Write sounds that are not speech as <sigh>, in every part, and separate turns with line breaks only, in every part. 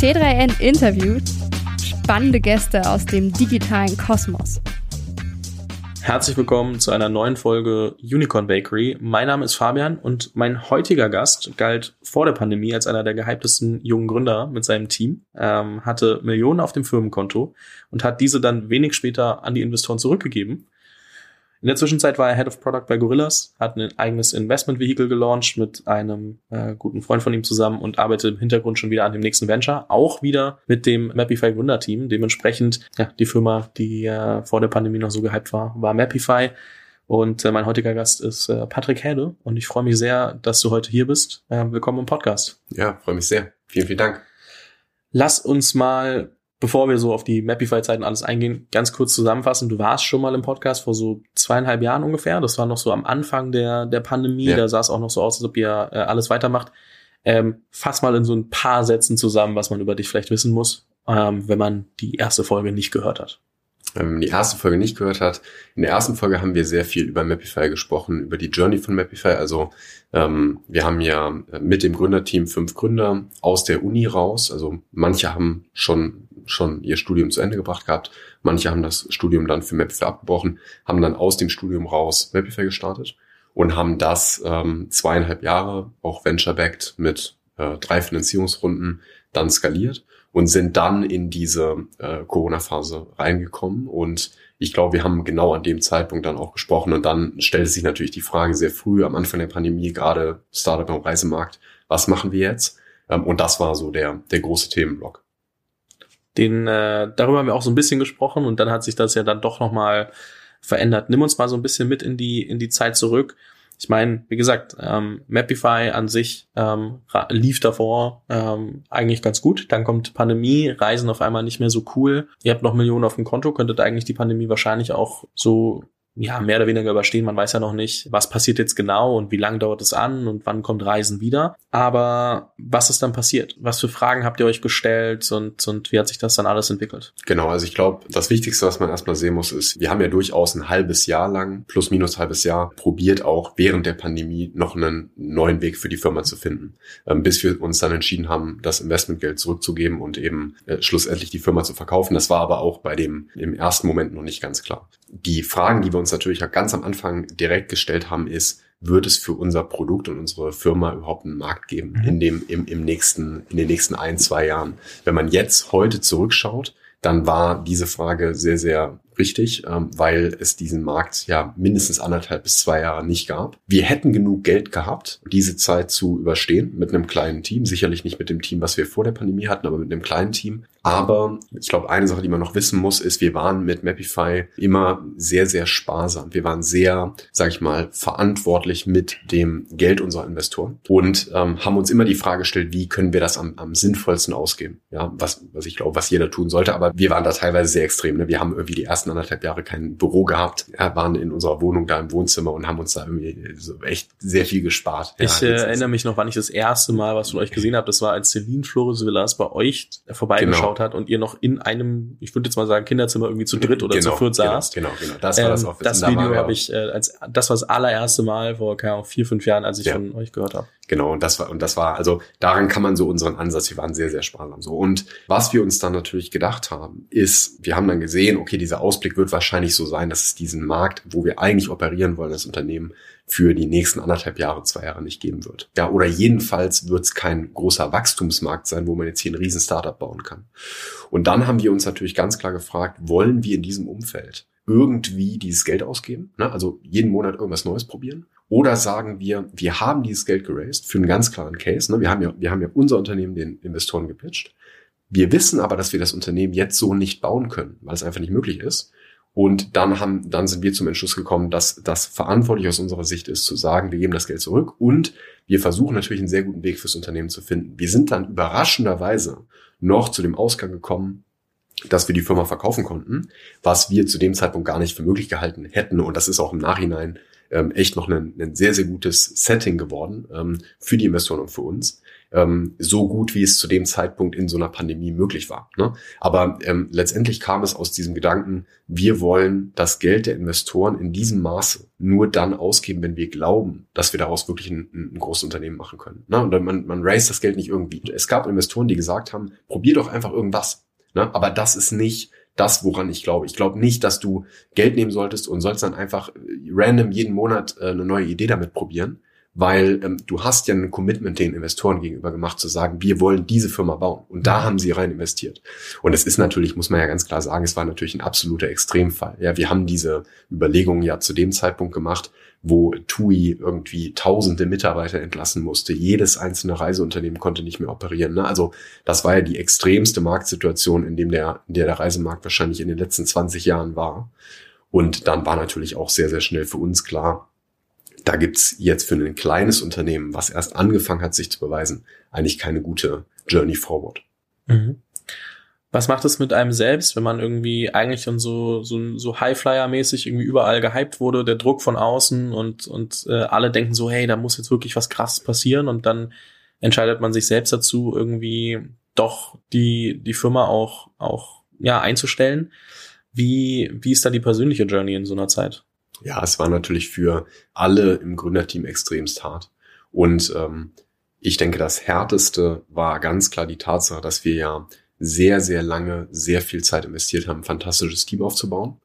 T3N interviewt spannende Gäste aus dem digitalen Kosmos.
Herzlich willkommen zu einer neuen Folge Unicorn Bakery. Mein Name ist Fabian und mein heutiger Gast galt vor der Pandemie als einer der gehyptesten jungen Gründer mit seinem Team, ähm, hatte Millionen auf dem Firmenkonto und hat diese dann wenig später an die Investoren zurückgegeben in der Zwischenzeit war er Head of Product bei Gorillas, hat ein eigenes Investment-Vehicle gelauncht mit einem äh, guten Freund von ihm zusammen und arbeitet im Hintergrund schon wieder an dem nächsten Venture, auch wieder mit dem Mapify Gründerteam. Dementsprechend, ja, die Firma, die äh, vor der Pandemie noch so gehypt war, war Mapify. Und äh, mein heutiger Gast ist äh, Patrick Häde und ich freue mich sehr, dass du heute hier bist. Äh, willkommen im Podcast.
Ja, freue mich sehr. Vielen, vielen Dank.
Lass uns mal bevor wir so auf die Mapify-Zeiten alles eingehen, ganz kurz zusammenfassen. Du warst schon mal im Podcast vor so zweieinhalb Jahren ungefähr. Das war noch so am Anfang der, der Pandemie. Ja. Da sah es auch noch so aus, als ob ihr äh, alles weitermacht. Ähm, fass mal in so ein paar Sätzen zusammen, was man über dich vielleicht wissen muss, ähm, wenn man die erste Folge nicht gehört hat
ähm, die erste Folge nicht gehört hat, in der ersten Folge haben wir sehr viel über Mapify gesprochen, über die Journey von Mapify. Also ähm, wir haben ja mit dem Gründerteam fünf Gründer aus der Uni raus. Also manche haben schon schon ihr Studium zu Ende gebracht gehabt, manche haben das Studium dann für Mapify abgebrochen, haben dann aus dem Studium raus Mapify gestartet und haben das ähm, zweieinhalb Jahre auch venture-backed mit äh, drei Finanzierungsrunden dann skaliert und sind dann in diese äh, Corona-Phase reingekommen. Und ich glaube, wir haben genau an dem Zeitpunkt dann auch gesprochen. Und dann stellte sich natürlich die Frage sehr früh am Anfang der Pandemie, gerade Startup am Reisemarkt, was machen wir jetzt? Ähm, und das war so der, der große Themenblock.
Den, äh, darüber haben wir auch so ein bisschen gesprochen und dann hat sich das ja dann doch nochmal verändert. Nimm uns mal so ein bisschen mit in die, in die Zeit zurück ich meine, wie gesagt, ähm, Mapify an sich ähm, lief davor ähm, eigentlich ganz gut. Dann kommt Pandemie, Reisen auf einmal nicht mehr so cool. Ihr habt noch Millionen auf dem Konto, könntet eigentlich die Pandemie wahrscheinlich auch so ja, mehr oder weniger überstehen. Man weiß ja noch nicht, was passiert jetzt genau und wie lange dauert es an und wann kommt Reisen wieder. Aber was ist dann passiert? Was für Fragen habt ihr euch gestellt und, und wie hat sich das dann alles entwickelt?
Genau, also ich glaube, das Wichtigste, was man erstmal sehen muss, ist, wir haben ja durchaus ein halbes Jahr lang, plus minus halbes Jahr, probiert auch während der Pandemie noch einen neuen Weg für die Firma zu finden. Ähm, bis wir uns dann entschieden haben, das Investmentgeld zurückzugeben und eben äh, schlussendlich die Firma zu verkaufen. Das war aber auch bei dem im ersten Moment noch nicht ganz klar. Die Fragen, die wir uns natürlich ganz am Anfang direkt gestellt haben, ist, wird es für unser Produkt und unsere Firma überhaupt einen Markt geben mhm. in dem, im, im nächsten, in den nächsten ein, zwei Jahren? Wenn man jetzt heute zurückschaut, dann war diese Frage sehr, sehr richtig, ähm, weil es diesen Markt ja mindestens anderthalb bis zwei Jahre nicht gab. Wir hätten genug Geld gehabt, diese Zeit zu überstehen mit einem kleinen Team. Sicherlich nicht mit dem Team, was wir vor der Pandemie hatten, aber mit einem kleinen Team. Aber ich glaube, eine Sache, die man noch wissen muss, ist, wir waren mit Mapify immer sehr, sehr sparsam. Wir waren sehr, sag ich mal, verantwortlich mit dem Geld unserer Investoren und ähm, haben uns immer die Frage gestellt, wie können wir das am, am sinnvollsten ausgeben? Ja, was, was ich glaube, was jeder tun sollte. Aber wir waren da teilweise sehr extrem. Ne? Wir haben irgendwie die ersten anderthalb Jahre kein Büro gehabt, waren in unserer Wohnung da im Wohnzimmer und haben uns da irgendwie so echt sehr viel gespart.
Ja, ich äh, erinnere mich noch, wann ich das erste Mal was von euch gesehen habe. Das war, als Celine Flores Villas bei euch vorbeigeschaut genau. Hat und ihr noch in einem, ich würde jetzt mal sagen, Kinderzimmer irgendwie zu dritt oder genau, zu viert
genau,
saß.
Genau, genau. Das war das
Office. Ähm, das Video habe ich, äh, als das war das allererste Mal vor keine Ahnung, vier, fünf Jahren, als ich ja. von euch gehört habe.
Genau, und das war, und das war, also daran kann man so unseren Ansatz, wir waren sehr, sehr sparsam so. Und was wir uns dann natürlich gedacht haben, ist, wir haben dann gesehen, okay, dieser Ausblick wird wahrscheinlich so sein, dass es diesen Markt, wo wir eigentlich operieren wollen, das Unternehmen, für die nächsten anderthalb Jahre, zwei Jahre nicht geben wird. Ja, oder jedenfalls wird es kein großer Wachstumsmarkt sein, wo man jetzt hier ein riesen Startup bauen kann. Und dann haben wir uns natürlich ganz klar gefragt, wollen wir in diesem Umfeld irgendwie dieses Geld ausgeben, ne? also jeden Monat irgendwas Neues probieren? Oder sagen wir, wir haben dieses Geld geraced für einen ganz klaren Case. Ne? Wir, haben ja, wir haben ja unser Unternehmen den Investoren gepitcht. Wir wissen aber, dass wir das Unternehmen jetzt so nicht bauen können, weil es einfach nicht möglich ist. Und dann haben, dann sind wir zum Entschluss gekommen, dass das verantwortlich aus unserer Sicht ist, zu sagen, wir geben das Geld zurück und wir versuchen natürlich einen sehr guten Weg fürs Unternehmen zu finden. Wir sind dann überraschenderweise noch zu dem Ausgang gekommen, dass wir die Firma verkaufen konnten, was wir zu dem Zeitpunkt gar nicht für möglich gehalten hätten. Und das ist auch im Nachhinein ähm, echt noch ein, ein sehr, sehr gutes Setting geworden ähm, für die Investoren und für uns. ähm, so gut, wie es zu dem Zeitpunkt in so einer Pandemie möglich war. Ne? Aber ähm, letztendlich kam es aus diesem Gedanken, wir wollen das Geld der Investoren in diesem Maße nur dann ausgeben, wenn wir glauben, dass wir daraus wirklich ein, ein großes Unternehmen machen können. Ne? Und man, man raised das Geld nicht irgendwie. Es gab Investoren, die gesagt haben, probier doch einfach irgendwas. Ne? Aber das ist nicht das, woran ich glaube. Ich glaube nicht, dass du Geld nehmen solltest und sollst dann einfach random jeden Monat äh, eine neue Idee damit probieren, weil ähm, du hast ja ein Commitment den Investoren gegenüber gemacht, zu sagen, wir wollen diese Firma bauen. Und da haben sie rein investiert. Und es ist natürlich, muss man ja ganz klar sagen, es war natürlich ein absoluter Extremfall. Ja, wir haben diese Überlegungen ja zu dem Zeitpunkt gemacht, wo TUI irgendwie tausende Mitarbeiter entlassen musste. Jedes einzelne Reiseunternehmen konnte nicht mehr operieren. Ne? Also das war ja die extremste Marktsituation, in dem der, in der der Reisemarkt wahrscheinlich in den letzten 20 Jahren war. Und dann war natürlich auch sehr, sehr schnell für uns klar, da gibt's jetzt für ein kleines Unternehmen, was erst angefangen hat, sich zu beweisen, eigentlich keine gute Journey forward. Mhm.
Was macht es mit einem selbst, wenn man irgendwie eigentlich schon so, so, so Highflyer-mäßig irgendwie überall gehypt wurde, der Druck von außen und, und äh, alle denken so, hey, da muss jetzt wirklich was krasses passieren und dann entscheidet man sich selbst dazu, irgendwie doch die, die Firma auch, auch ja, einzustellen. Wie, wie ist da die persönliche Journey in so einer Zeit?
Ja, es war natürlich für alle im Gründerteam extremst hart. Und ähm, ich denke, das Härteste war ganz klar die Tatsache, dass wir ja sehr, sehr lange, sehr viel Zeit investiert haben, ein fantastisches Team aufzubauen.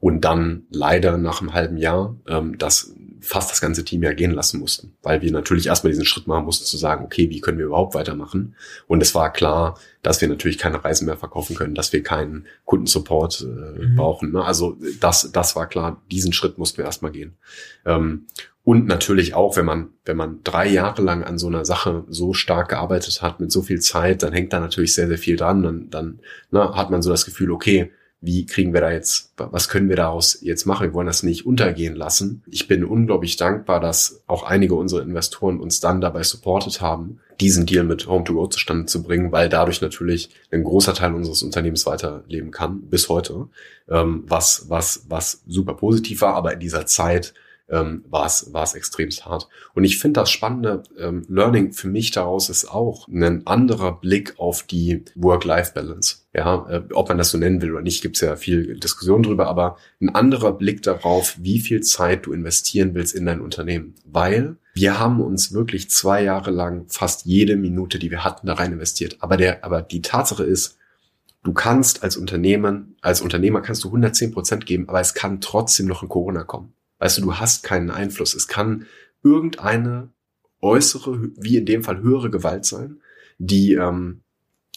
Und dann leider nach einem halben Jahr ähm, das fast das ganze Team ja gehen lassen mussten, weil wir natürlich erstmal diesen Schritt machen mussten zu sagen, okay, wie können wir überhaupt weitermachen? Und es war klar, dass wir natürlich keine Reisen mehr verkaufen können, dass wir keinen Kundensupport äh, mhm. brauchen. Ne? Also das, das war klar, diesen Schritt mussten wir erstmal gehen. Ähm, und natürlich auch, wenn man, wenn man drei Jahre lang an so einer Sache so stark gearbeitet hat, mit so viel Zeit, dann hängt da natürlich sehr, sehr viel dran. Dann, dann ne, hat man so das Gefühl, okay, wie kriegen wir da jetzt, was können wir daraus jetzt machen? Wir wollen das nicht untergehen lassen. Ich bin unglaublich dankbar, dass auch einige unserer Investoren uns dann dabei supportet haben, diesen Deal mit Home2Go zustande zu bringen, weil dadurch natürlich ein großer Teil unseres Unternehmens weiterleben kann, bis heute, ähm, was, was, was super positiv war, aber in dieser Zeit ähm, war es war es extremst hart. Und ich finde das spannende ähm, Learning für mich daraus ist auch ein anderer Blick auf die Work-Life-Balance. Ja, äh, ob man das so nennen will oder nicht, gibt es ja viel Diskussion drüber, aber ein anderer Blick darauf, wie viel Zeit du investieren willst in dein Unternehmen. Weil wir haben uns wirklich zwei Jahre lang fast jede Minute, die wir hatten, da rein investiert. Aber der, aber die Tatsache ist, du kannst als Unternehmen, als Unternehmer kannst du 110 Prozent geben, aber es kann trotzdem noch ein Corona kommen. Weißt du, du hast keinen Einfluss. Es kann irgendeine äußere, wie in dem Fall höhere Gewalt sein, die, ähm,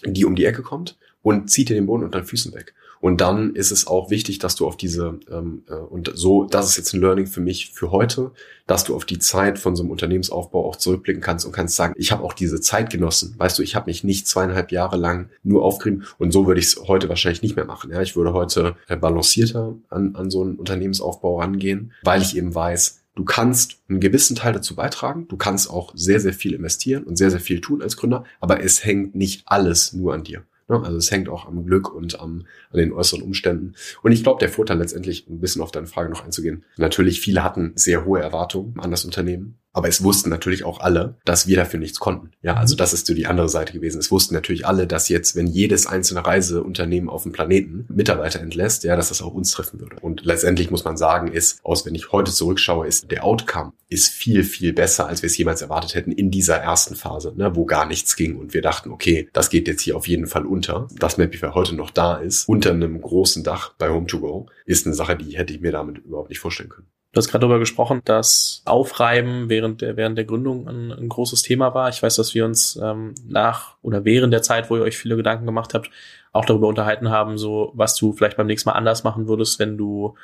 die um die Ecke kommt und zieht dir den Boden unter den Füßen weg. Und dann ist es auch wichtig, dass du auf diese, ähm, äh, und so, das ist jetzt ein Learning für mich für heute, dass du auf die Zeit von so einem Unternehmensaufbau auch zurückblicken kannst und kannst sagen, ich habe auch diese Zeit genossen. Weißt du, ich habe mich nicht zweieinhalb Jahre lang nur aufgerieben und so würde ich es heute wahrscheinlich nicht mehr machen. Ja, ich würde heute äh, balancierter an, an so einen Unternehmensaufbau rangehen, weil ich eben weiß, Du kannst einen gewissen Teil dazu beitragen. Du kannst auch sehr, sehr viel investieren und sehr, sehr viel tun als Gründer. Aber es hängt nicht alles nur an dir. Also es hängt auch am Glück und am, an den äußeren Umständen. Und ich glaube, der Vorteil letztendlich, ein bisschen auf deine Frage noch einzugehen, natürlich viele hatten sehr hohe Erwartungen an das Unternehmen. Aber es wussten natürlich auch alle, dass wir dafür nichts konnten. Ja, also mhm. das ist so die andere Seite gewesen. Es wussten natürlich alle, dass jetzt, wenn jedes einzelne Reiseunternehmen auf dem Planeten Mitarbeiter entlässt, ja, dass das auch uns treffen würde. Und letztendlich muss man sagen, ist, aus wenn ich heute zurückschaue, ist der Outcome ist viel, viel besser, als wir es jemals erwartet hätten in dieser ersten Phase, ne, wo gar nichts ging und wir dachten, okay, das geht jetzt hier auf jeden Fall unter. Das Mapify heute noch da ist, unter einem großen Dach bei Home2Go, ist eine Sache, die hätte ich mir damit überhaupt nicht vorstellen können.
Du hast gerade darüber gesprochen, dass Aufreiben während der, während der Gründung ein, ein großes Thema war. Ich weiß, dass wir uns ähm, nach oder während der Zeit, wo ihr euch viele Gedanken gemacht habt, auch darüber unterhalten haben, so was du vielleicht beim nächsten Mal anders machen würdest, wenn du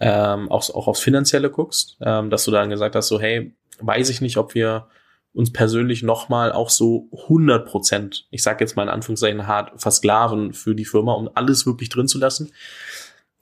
ähm, auch, auch aufs Finanzielle guckst, ähm, dass du dann gesagt hast, so hey, weiß ich nicht, ob wir uns persönlich nochmal auch so 100 Prozent, ich sage jetzt mal in Anführungszeichen hart, versklaven für die Firma, um alles wirklich drin zu lassen.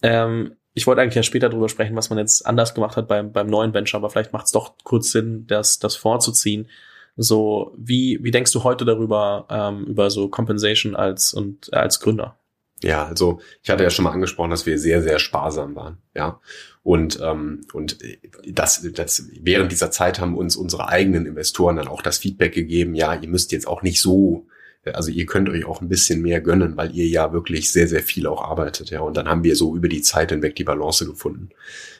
Ähm, ich wollte eigentlich ja später drüber sprechen, was man jetzt anders gemacht hat beim, beim neuen Venture, aber vielleicht macht es doch kurz Sinn, das, das vorzuziehen. So, wie, wie denkst du heute darüber, ähm, über so Compensation als und als Gründer?
Ja, also ich hatte ja schon mal angesprochen, dass wir sehr, sehr sparsam waren. Ja. Und, ähm, und das, das, während dieser Zeit haben uns unsere eigenen Investoren dann auch das Feedback gegeben, ja, ihr müsst jetzt auch nicht so, also ihr könnt euch auch ein bisschen mehr gönnen, weil ihr ja wirklich sehr, sehr viel auch arbeitet. Ja. Und dann haben wir so über die Zeit hinweg die Balance gefunden.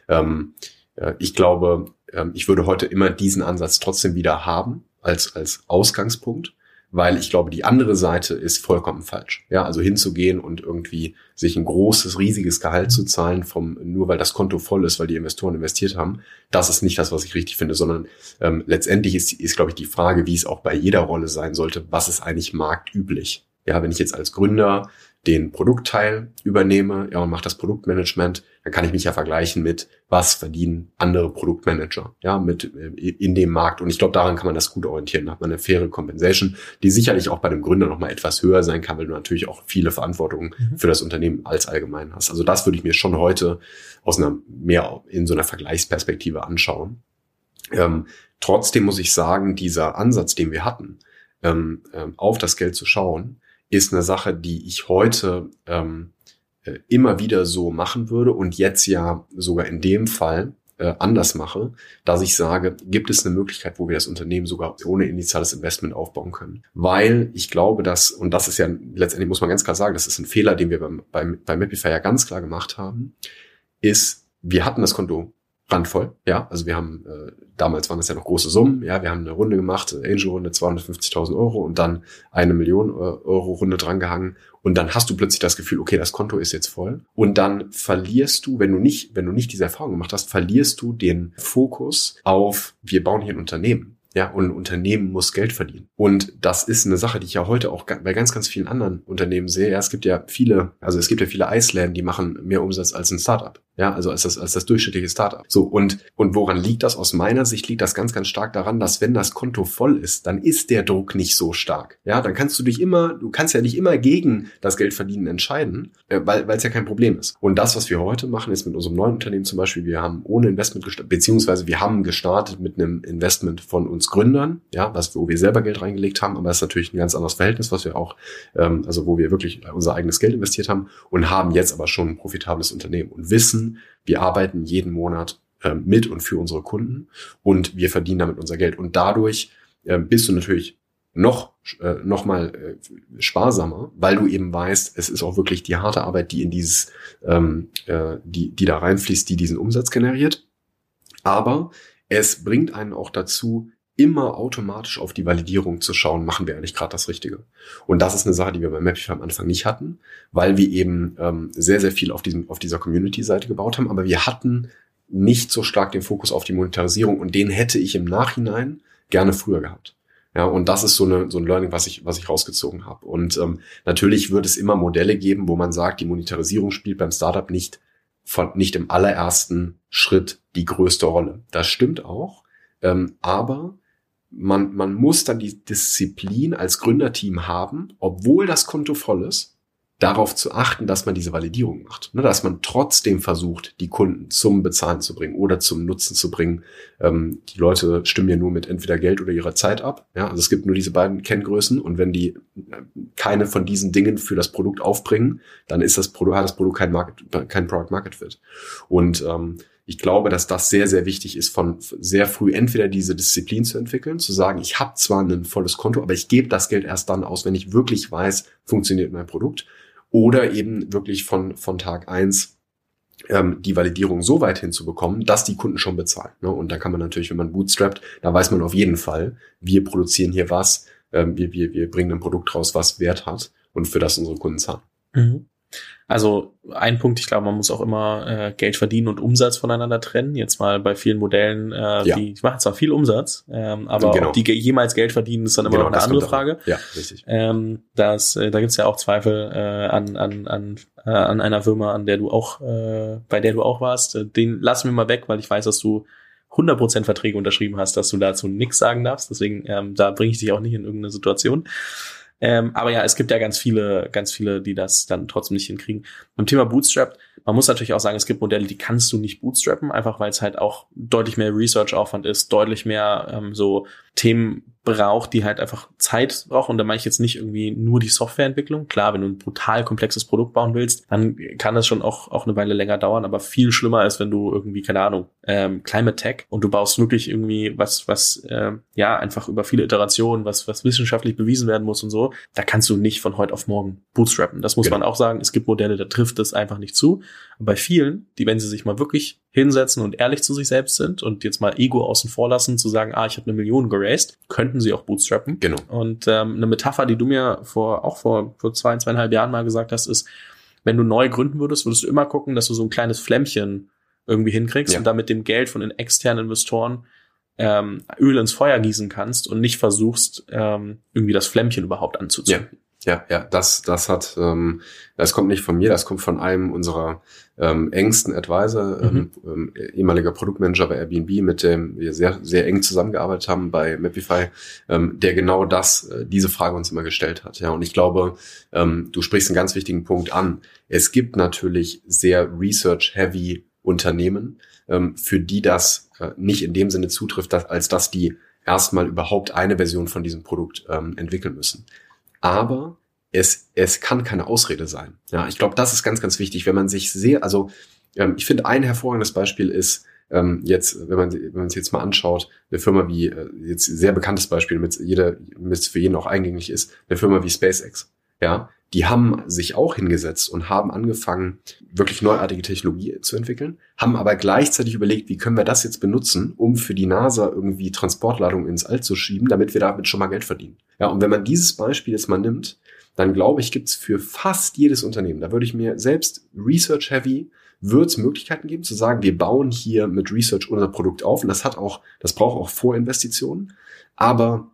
Ähm, ich glaube, ähm, ich würde heute immer diesen Ansatz trotzdem wieder haben als, als Ausgangspunkt weil ich glaube, die andere Seite ist vollkommen falsch. Ja, also hinzugehen und irgendwie sich ein großes, riesiges Gehalt zu zahlen vom, nur weil das Konto voll ist, weil die Investoren investiert haben, das ist nicht das, was ich richtig finde, sondern ähm, letztendlich ist, ist, glaube ich, die Frage, wie es auch bei jeder Rolle sein sollte, was ist eigentlich marktüblich? Ja, wenn ich jetzt als Gründer den Produktteil übernehme ja, und mache das Produktmanagement, dann kann ich mich ja vergleichen mit, was verdienen andere Produktmanager ja, mit äh, in dem Markt. Und ich glaube, daran kann man das gut orientieren. Da hat man eine faire Compensation, die sicherlich auch bei dem Gründer nochmal etwas höher sein kann, weil du natürlich auch viele Verantwortungen mhm. für das Unternehmen als allgemein hast. Also das würde ich mir schon heute aus einer mehr in so einer Vergleichsperspektive anschauen. Ähm, trotzdem muss ich sagen, dieser Ansatz, den wir hatten, ähm, ähm auf das Geld zu schauen, ist eine Sache, die ich heute ähm, äh, immer wieder so machen würde und jetzt ja sogar in dem Fall äh, anders mache, dass ich sage, gibt es eine Möglichkeit, wo wir das Unternehmen sogar ohne initiales Investment aufbauen können. Weil ich glaube, dass, und das ist ja letztendlich, muss man ganz klar sagen, das ist ein Fehler, den wir beim, beim, beim Mapify ja ganz klar gemacht haben, ist, wir hatten das Konto randvoll. Ja, also wir haben, äh, damals waren das ja noch große Summen. Ja, wir haben eine Runde gemacht, Angel-Runde 250.000 Euro und dann eine Million äh, Euro Runde drangehangen. Und dann hast du plötzlich das Gefühl, okay, das Konto ist jetzt voll. Und dann verlierst du, wenn du nicht, wenn du nicht diese Erfahrung gemacht hast, verlierst du den Fokus auf, wir bauen hier ein Unternehmen. Ja, und ein Unternehmen muss Geld verdienen. Und das ist eine Sache, die ich ja heute auch bei ganz, ganz vielen anderen Unternehmen sehe. Ja, es gibt ja viele, also es gibt ja viele Eisläden, die machen mehr Umsatz als ein Startup. Ja, also als das, als das durchschnittliche Startup. So, und, und woran liegt das? Aus meiner Sicht liegt das ganz, ganz stark daran, dass wenn das Konto voll ist, dann ist der Druck nicht so stark. Ja, dann kannst du dich immer, du kannst ja nicht immer gegen das Geldverdienen entscheiden, äh, weil, es ja kein Problem ist. Und das, was wir heute machen, ist mit unserem neuen Unternehmen zum Beispiel, wir haben ohne Investment gestartet, beziehungsweise wir haben gestartet mit einem Investment von uns Gründern, ja, was, wo wir selber Geld reingelegt haben, aber es ist natürlich ein ganz anderes Verhältnis, was wir auch, ähm, also wo wir wirklich unser eigenes Geld investiert haben und haben jetzt aber schon ein profitables Unternehmen und wissen, wir arbeiten jeden Monat äh, mit und für unsere Kunden und wir verdienen damit unser Geld. Und dadurch äh, bist du natürlich noch äh, noch mal äh, sparsamer, weil du eben weißt, es ist auch wirklich die harte Arbeit, die in dieses ähm, äh, die die da reinfließt, die diesen Umsatz generiert. Aber es bringt einen auch dazu, immer automatisch auf die Validierung zu schauen, machen wir eigentlich gerade das Richtige. Und das ist eine Sache, die wir bei Mapify am Anfang nicht hatten, weil wir eben ähm, sehr, sehr viel auf, diesem, auf dieser Community-Seite gebaut haben, aber wir hatten nicht so stark den Fokus auf die Monetarisierung und den hätte ich im Nachhinein gerne früher gehabt. Ja, und das ist so, eine, so ein Learning, was ich, was ich rausgezogen habe. Und ähm, natürlich wird es immer Modelle geben, wo man sagt, die Monetarisierung spielt beim Startup nicht, von, nicht im allerersten Schritt die größte Rolle. Das stimmt auch. Ähm, aber man, man muss dann die Disziplin als Gründerteam haben, obwohl das Konto voll ist, darauf zu achten, dass man diese Validierung macht. Ne, dass man trotzdem versucht, die Kunden zum Bezahlen zu bringen oder zum Nutzen zu bringen. Ähm, die Leute stimmen ja nur mit entweder Geld oder ihrer Zeit ab. Ja, also es gibt nur diese beiden Kenngrößen und wenn die äh, keine von diesen Dingen für das Produkt aufbringen, dann ist das Produkt, hat das Produkt kein Market, kein Product Market Fit. Und ähm, ich glaube, dass das sehr, sehr wichtig ist, von sehr früh entweder diese Disziplin zu entwickeln, zu sagen, ich habe zwar ein volles Konto, aber ich gebe das Geld erst dann aus, wenn ich wirklich weiß, funktioniert mein Produkt. Oder eben wirklich von, von Tag eins ähm, die Validierung so weit hinzubekommen, dass die Kunden schon bezahlen. Ne? Und da kann man natürlich, wenn man bootstrappt, da weiß man auf jeden Fall, wir produzieren hier was, ähm, wir, wir, wir bringen ein Produkt raus, was Wert hat und für das unsere Kunden zahlen.
Mhm. Also ein Punkt, ich glaube, man muss auch immer äh, Geld verdienen und Umsatz voneinander trennen. Jetzt mal bei vielen Modellen, äh, ja. die, machen zwar viel Umsatz, ähm, aber genau. ob die jemals Geld verdienen, ist dann immer genau, noch eine andere Frage.
Ja, richtig.
Ähm, das, äh, da gibt's ja auch Zweifel äh, an, an, an, äh, an einer Firma, an der du auch, äh, bei der du auch warst. Äh, den lassen wir mal weg, weil ich weiß, dass du 100% Verträge unterschrieben hast, dass du dazu nichts sagen darfst. Deswegen, ähm, da bringe ich dich auch nicht in irgendeine Situation. Ähm, aber ja, es gibt ja ganz viele, ganz viele, die das dann trotzdem nicht hinkriegen. Beim Thema Bootstrap, man muss natürlich auch sagen, es gibt Modelle, die kannst du nicht bootstrappen, einfach weil es halt auch deutlich mehr Research-Aufwand ist, deutlich mehr ähm, so Themen braucht, die halt einfach Zeit brauchen. Und da meine ich jetzt nicht irgendwie nur die Softwareentwicklung. Klar, wenn du ein brutal komplexes Produkt bauen willst, dann kann das schon auch, auch eine Weile länger dauern. Aber viel schlimmer ist, wenn du irgendwie, keine Ahnung, ähm, Climate Tech und du baust wirklich irgendwie was, was äh, ja einfach über viele Iterationen, was, was wissenschaftlich bewiesen werden muss und so. Da kannst du nicht von heute auf morgen bootstrappen. Das muss genau. man auch sagen. Es gibt Modelle, da trifft es einfach nicht zu. Aber bei vielen, die, wenn sie sich mal wirklich hinsetzen und ehrlich zu sich selbst sind und jetzt mal Ego außen vor lassen, zu sagen, ah, ich habe eine Million geraced, könnten sie auch bootstrappen.
Genau.
Und ähm, eine Metapher, die du mir vor auch vor, vor zwei, zweieinhalb Jahren mal gesagt hast, ist, wenn du neu gründen würdest, würdest du immer gucken, dass du so ein kleines Flämmchen irgendwie hinkriegst ja. und damit dem Geld von den externen Investoren ähm, Öl ins Feuer gießen kannst und nicht versuchst, ähm, irgendwie das Flämmchen überhaupt anzuzünden.
Ja. Ja, ja, das, das hat, ähm, das kommt nicht von mir, das kommt von einem unserer ähm, engsten Advisor, mhm. ähm, ähm ehemaliger Produktmanager bei Airbnb, mit dem wir sehr, sehr eng zusammengearbeitet haben bei Mapify, ähm, der genau das, äh, diese Frage uns immer gestellt hat. Ja, und ich glaube, ähm, du sprichst einen ganz wichtigen Punkt an. Es gibt natürlich sehr research-heavy Unternehmen, ähm, für die das äh, nicht in dem Sinne zutrifft, dass, als dass die erstmal überhaupt eine Version von diesem Produkt ähm, entwickeln müssen aber es, es kann keine Ausrede sein. Ja, ich glaube, das ist ganz, ganz wichtig, wenn man sich sehr, also ähm, ich finde ein hervorragendes Beispiel ist, ähm, jetzt, wenn man, wenn man sich jetzt mal anschaut, eine Firma wie, äh, jetzt sehr bekanntes Beispiel, mit jeder, mit für jeden auch eingängig ist, eine Firma wie SpaceX. Ja, die haben sich auch hingesetzt und haben angefangen, wirklich neuartige Technologie zu entwickeln, haben aber gleichzeitig überlegt, wie können wir das jetzt benutzen, um für die NASA irgendwie Transportladungen ins All zu schieben, damit wir damit schon mal Geld verdienen. Ja, und wenn man dieses Beispiel jetzt mal nimmt, dann glaube ich, gibt es für fast jedes Unternehmen, da würde ich mir selbst Research-heavy, wird es Möglichkeiten geben zu sagen, wir bauen hier mit Research unser Produkt auf und das hat auch, das braucht auch Vorinvestitionen. Aber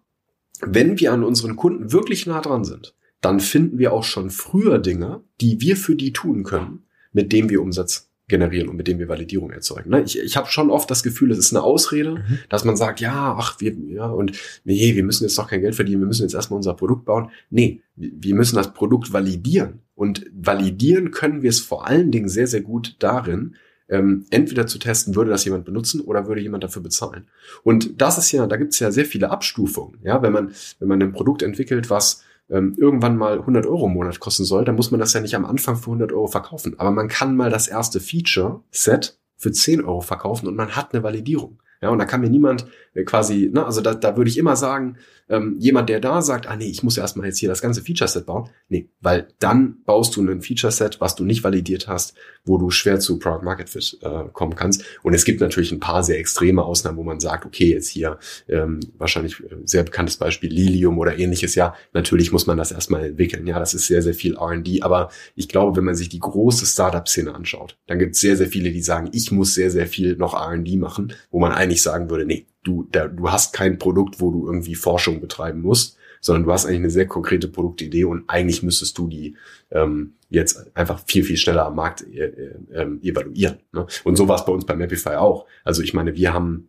wenn wir an unseren Kunden wirklich nah dran sind, dann finden wir auch schon früher Dinge, die wir für die tun können, mit denen wir Umsatz generieren und mit dem wir Validierung erzeugen. Ne? Ich, ich habe schon oft das Gefühl, es ist eine Ausrede, mhm. dass man sagt, ja, ach, wir, ja, und nee, wir müssen jetzt doch kein Geld verdienen, wir müssen jetzt erstmal unser Produkt bauen. Nee, wir müssen das Produkt validieren. Und validieren können wir es vor allen Dingen sehr, sehr gut darin, ähm, entweder zu testen, würde das jemand benutzen oder würde jemand dafür bezahlen. Und das ist ja, da gibt es ja sehr viele Abstufungen. Ja, wenn man, wenn man ein Produkt entwickelt, was ähm, irgendwann mal 100 Euro im Monat kosten soll, dann muss man das ja nicht am Anfang für 100 Euro verkaufen. Aber man kann mal das erste Feature-Set für 10 Euro verkaufen und man hat eine Validierung. Ja, und da kann mir niemand quasi, ne, also da, da würde ich immer sagen, ähm, jemand, der da sagt, ah nee, ich muss erstmal jetzt hier das ganze Feature-Set bauen. Nee, weil dann baust du ein Feature-Set, was du nicht validiert hast, wo du schwer zu Product Market Fit äh, kommen kannst. Und es gibt natürlich ein paar sehr extreme Ausnahmen, wo man sagt, okay, jetzt hier ähm, wahrscheinlich äh, sehr bekanntes Beispiel Lilium oder ähnliches. Ja, natürlich muss man das erstmal entwickeln. Ja, das ist sehr, sehr viel R&D. Aber ich glaube, wenn man sich die große Startup-Szene anschaut, dann gibt es sehr, sehr viele, die sagen, ich muss sehr, sehr viel noch R&D machen, wo man eigentlich sagen würde, nee, du, da, du hast kein Produkt, wo du irgendwie Forschung betreiben musst, sondern du hast eigentlich eine sehr konkrete Produktidee und eigentlich müsstest du die ähm, jetzt einfach viel, viel schneller am Markt äh, äh, evaluieren. Ne? Und so war es bei uns bei Mapify auch. Also ich meine, wir haben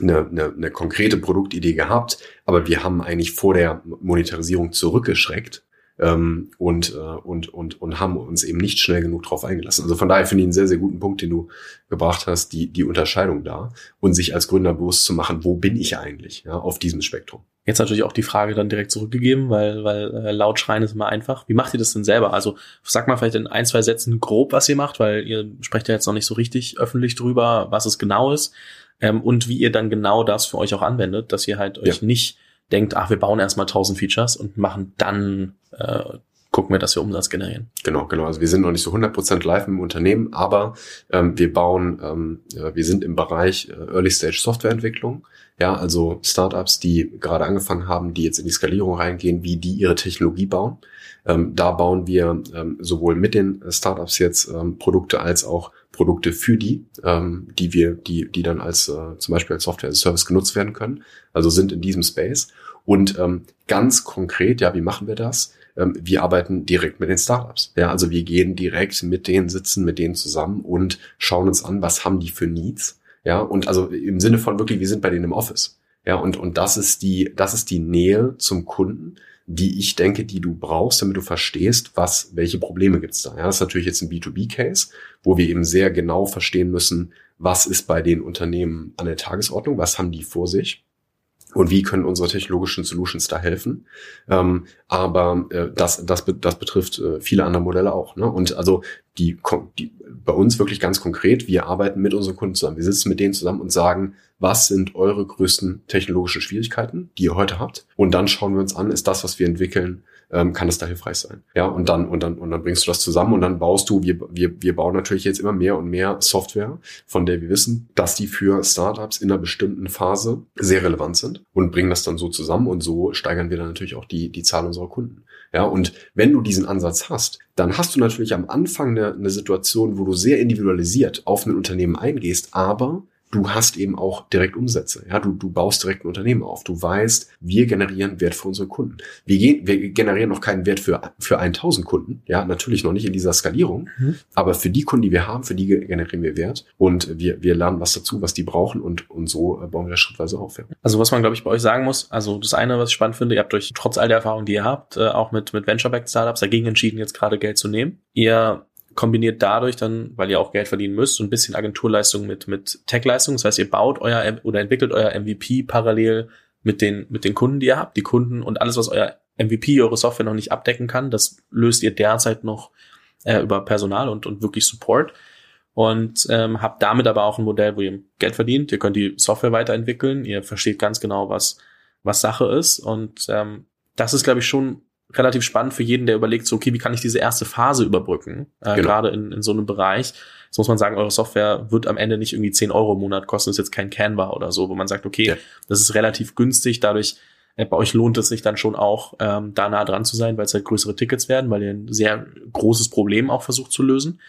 eine, eine, eine konkrete Produktidee gehabt, aber wir haben eigentlich vor der Monetarisierung zurückgeschreckt ähm, und, äh, und, und, und haben uns eben nicht schnell genug drauf eingelassen. Also von daher finde ich einen sehr, sehr guten Punkt, den du gebracht hast, die, die Unterscheidung da und sich als Gründer bewusst zu machen, wo bin ich eigentlich ja, auf diesem Spektrum.
Jetzt natürlich auch die Frage dann direkt zurückgegeben, weil, weil äh, laut schreien ist immer einfach. Wie macht ihr das denn selber? Also sag mal vielleicht in ein, zwei Sätzen grob, was ihr macht, weil ihr sprecht ja jetzt noch nicht so richtig öffentlich drüber, was es genau ist ähm, und wie ihr dann genau das für euch auch anwendet, dass ihr halt euch ja. nicht denkt, ach, wir bauen erstmal 1000 Features und machen dann, äh, gucken wir, dass wir Umsatz generieren.
Genau, genau. Also wir sind noch nicht so 100% live im Unternehmen, aber ähm, wir bauen, ähm, wir sind im Bereich äh, Early Stage Softwareentwicklung. Ja, also Startups, die gerade angefangen haben, die jetzt in die Skalierung reingehen, wie die ihre Technologie bauen. Ähm, da bauen wir ähm, sowohl mit den Startups jetzt ähm, Produkte als auch Produkte für die, ähm, die wir, die, die dann als äh, zum Beispiel als Software as Service genutzt werden können. Also sind in diesem Space. Und ähm, ganz konkret, ja, wie machen wir das? Ähm, wir arbeiten direkt mit den Startups. Ja, also wir gehen direkt mit denen sitzen, mit denen zusammen und schauen uns an, was haben die für Needs. Ja, und also im Sinne von wirklich, wir sind bei denen im Office. Ja, und, und das ist die, das ist die Nähe zum Kunden, die ich denke, die du brauchst, damit du verstehst, was, welche Probleme gibt's da. Ja, das ist natürlich jetzt ein B2B-Case, wo wir eben sehr genau verstehen müssen, was ist bei den Unternehmen an der Tagesordnung, was haben die vor sich und wie können unsere technologischen Solutions da helfen. Ähm, aber äh, das, das, das betrifft äh, viele andere Modelle auch. Ne? Und also die, die bei uns wirklich ganz konkret, wir arbeiten mit unseren Kunden zusammen. Wir sitzen mit denen zusammen und sagen, was sind eure größten technologischen Schwierigkeiten, die ihr heute habt? Und dann schauen wir uns an, ist das, was wir entwickeln, ähm, kann es da hilfreich sein. Ja, und dann, und dann, und dann bringst du das zusammen und dann baust du, wir, wir, wir bauen natürlich jetzt immer mehr und mehr Software, von der wir wissen, dass die für Startups in einer bestimmten Phase sehr relevant sind und bringen das dann so zusammen und so steigern wir dann natürlich auch die, die Zahl unserer Kunden. Ja, und wenn du diesen Ansatz hast, dann hast du natürlich am Anfang eine, eine Situation, wo du sehr individualisiert auf ein Unternehmen eingehst, aber du hast eben auch direkt Umsätze. Ja, du, du baust direkt ein Unternehmen auf. Du weißt, wir generieren Wert für unsere Kunden. Wir, gehen, wir generieren noch keinen Wert für, für 1000 Kunden. Ja, natürlich noch nicht in dieser Skalierung. Mhm. Aber für die Kunden, die wir haben, für die generieren wir Wert. Und wir, wir lernen was dazu, was die brauchen. Und, und so äh, bauen wir das schrittweise auf. Ja.
Also was man, glaube ich, bei euch sagen muss, also das eine, was ich spannend finde, ihr habt euch trotz all der Erfahrungen, die ihr habt, äh, auch mit, mit Venture-Backed Startups dagegen entschieden, jetzt gerade Geld zu nehmen. Ihr kombiniert dadurch dann, weil ihr auch Geld verdienen müsst, so ein bisschen Agenturleistung mit, mit Tech-Leistung. Das heißt, ihr baut euer oder entwickelt euer MVP parallel mit den, mit den Kunden, die ihr habt. Die Kunden und alles, was euer MVP, eure Software noch nicht abdecken kann, das löst ihr derzeit noch äh, über Personal und, und wirklich Support. Und ähm, habt damit aber auch ein Modell, wo ihr Geld verdient. Ihr könnt die Software weiterentwickeln. Ihr versteht ganz genau, was, was Sache ist. Und ähm, das ist, glaube ich, schon relativ spannend für jeden, der überlegt, so, okay, wie kann ich diese erste Phase überbrücken, äh, genau. gerade in, in so einem Bereich. Jetzt muss man sagen, eure Software wird am Ende nicht irgendwie 10 Euro im Monat kosten, das ist jetzt kein Canva oder so, wo man sagt, okay, ja. das ist relativ günstig, dadurch äh, bei euch lohnt es sich dann schon auch, ähm, da nah dran zu sein, weil es halt größere Tickets werden, weil ihr ein sehr großes Problem auch versucht zu lösen.